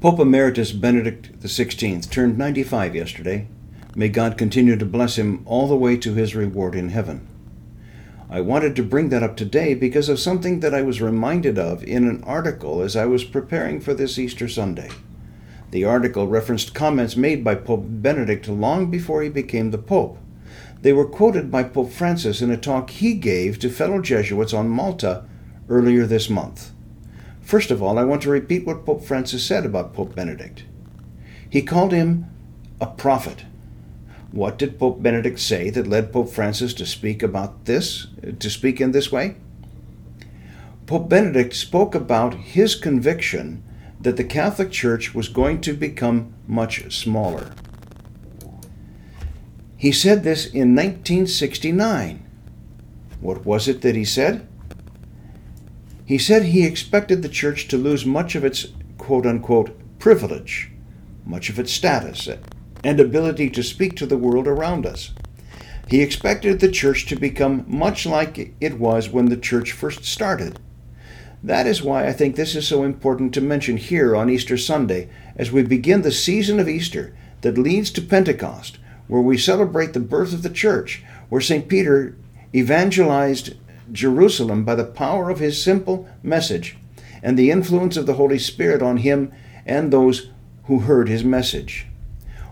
Pope Emeritus Benedict XVI turned 95 yesterday. May God continue to bless him all the way to his reward in heaven. I wanted to bring that up today because of something that I was reminded of in an article as I was preparing for this Easter Sunday. The article referenced comments made by Pope Benedict long before he became the Pope. They were quoted by Pope Francis in a talk he gave to fellow Jesuits on Malta earlier this month. First of all, I want to repeat what Pope Francis said about Pope Benedict. He called him a prophet. What did Pope Benedict say that led Pope Francis to speak about this, to speak in this way? Pope Benedict spoke about his conviction that the Catholic Church was going to become much smaller. He said this in 1969. What was it that he said? He said he expected the church to lose much of its quote unquote privilege, much of its status, and ability to speak to the world around us. He expected the church to become much like it was when the church first started. That is why I think this is so important to mention here on Easter Sunday as we begin the season of Easter that leads to Pentecost, where we celebrate the birth of the church, where St. Peter evangelized Jerusalem by the power of his simple message and the influence of the Holy Spirit on him and those who heard his message.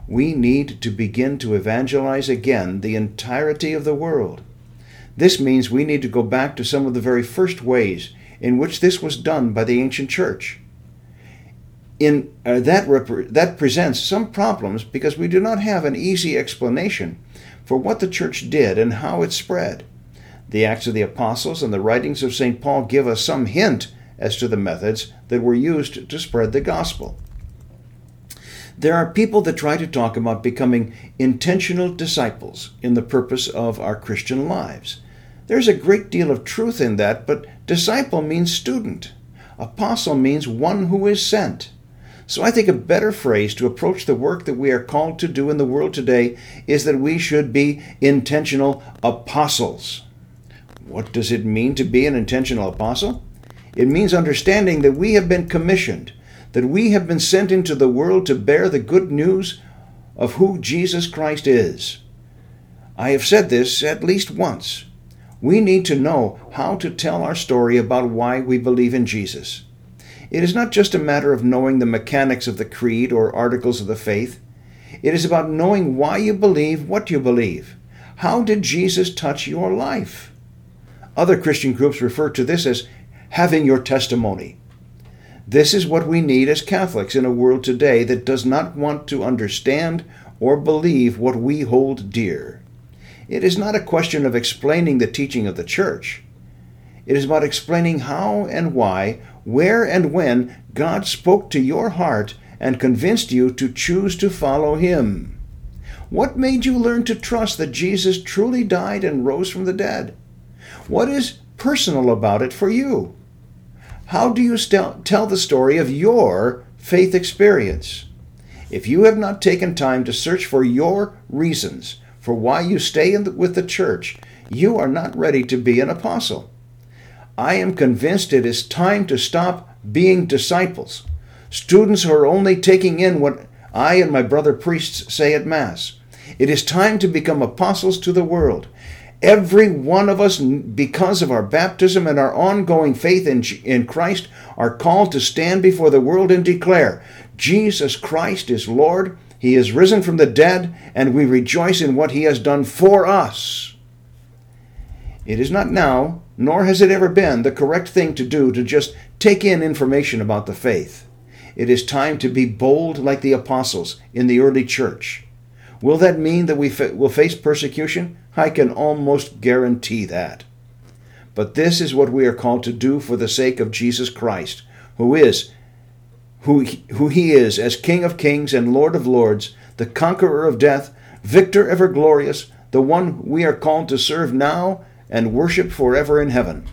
We need to begin to evangelize again the entirety of the world. This means we need to go back to some of the very first ways in which this was done by the ancient church. In, uh, that, rep- that presents some problems because we do not have an easy explanation for what the church did and how it spread. The Acts of the Apostles and the writings of St. Paul give us some hint as to the methods that were used to spread the gospel. There are people that try to talk about becoming intentional disciples in the purpose of our Christian lives. There's a great deal of truth in that, but disciple means student. Apostle means one who is sent. So I think a better phrase to approach the work that we are called to do in the world today is that we should be intentional apostles. What does it mean to be an intentional apostle? It means understanding that we have been commissioned, that we have been sent into the world to bear the good news of who Jesus Christ is. I have said this at least once. We need to know how to tell our story about why we believe in Jesus. It is not just a matter of knowing the mechanics of the creed or articles of the faith. It is about knowing why you believe what you believe. How did Jesus touch your life? Other Christian groups refer to this as having your testimony. This is what we need as Catholics in a world today that does not want to understand or believe what we hold dear. It is not a question of explaining the teaching of the Church. It is about explaining how and why, where and when God spoke to your heart and convinced you to choose to follow Him. What made you learn to trust that Jesus truly died and rose from the dead? What is personal about it for you? How do you st- tell the story of your faith experience? If you have not taken time to search for your reasons for why you stay the, with the church, you are not ready to be an apostle. I am convinced it is time to stop being disciples, students who are only taking in what I and my brother priests say at Mass. It is time to become apostles to the world. Every one of us, because of our baptism and our ongoing faith in, in Christ, are called to stand before the world and declare Jesus Christ is Lord, He is risen from the dead, and we rejoice in what He has done for us. It is not now, nor has it ever been, the correct thing to do to just take in information about the faith. It is time to be bold like the apostles in the early church. Will that mean that we fa- will face persecution? I can almost guarantee that. But this is what we are called to do for the sake of Jesus Christ, who is who he, who he is as King of kings and Lord of lords, the conqueror of death, victor ever glorious, the one we are called to serve now and worship forever in heaven.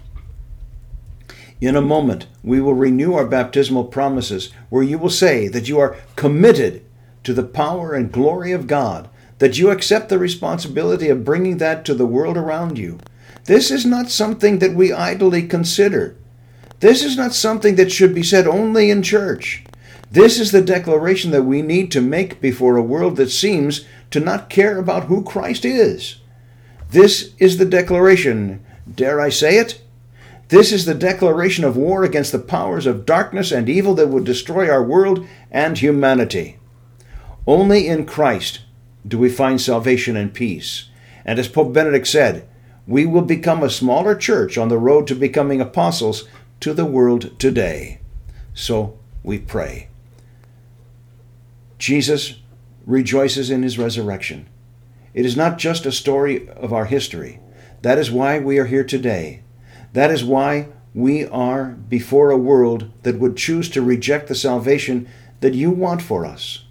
In a moment, we will renew our baptismal promises, where you will say that you are committed to the power and glory of God, that you accept the responsibility of bringing that to the world around you. This is not something that we idly consider. This is not something that should be said only in church. This is the declaration that we need to make before a world that seems to not care about who Christ is. This is the declaration, dare I say it? This is the declaration of war against the powers of darkness and evil that would destroy our world and humanity. Only in Christ do we find salvation and peace. And as Pope Benedict said, we will become a smaller church on the road to becoming apostles to the world today. So we pray. Jesus rejoices in his resurrection. It is not just a story of our history. That is why we are here today. That is why we are before a world that would choose to reject the salvation that you want for us.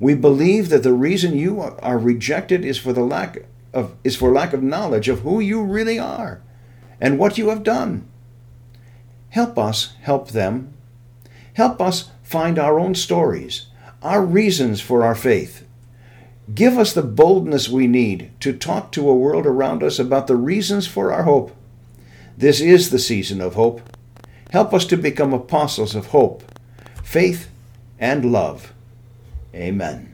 We believe that the reason you are rejected is for the lack of is for lack of knowledge of who you really are and what you have done. Help us help them. Help us find our own stories, our reasons for our faith. Give us the boldness we need to talk to a world around us about the reasons for our hope. This is the season of hope. Help us to become apostles of hope, faith, and love. Amen.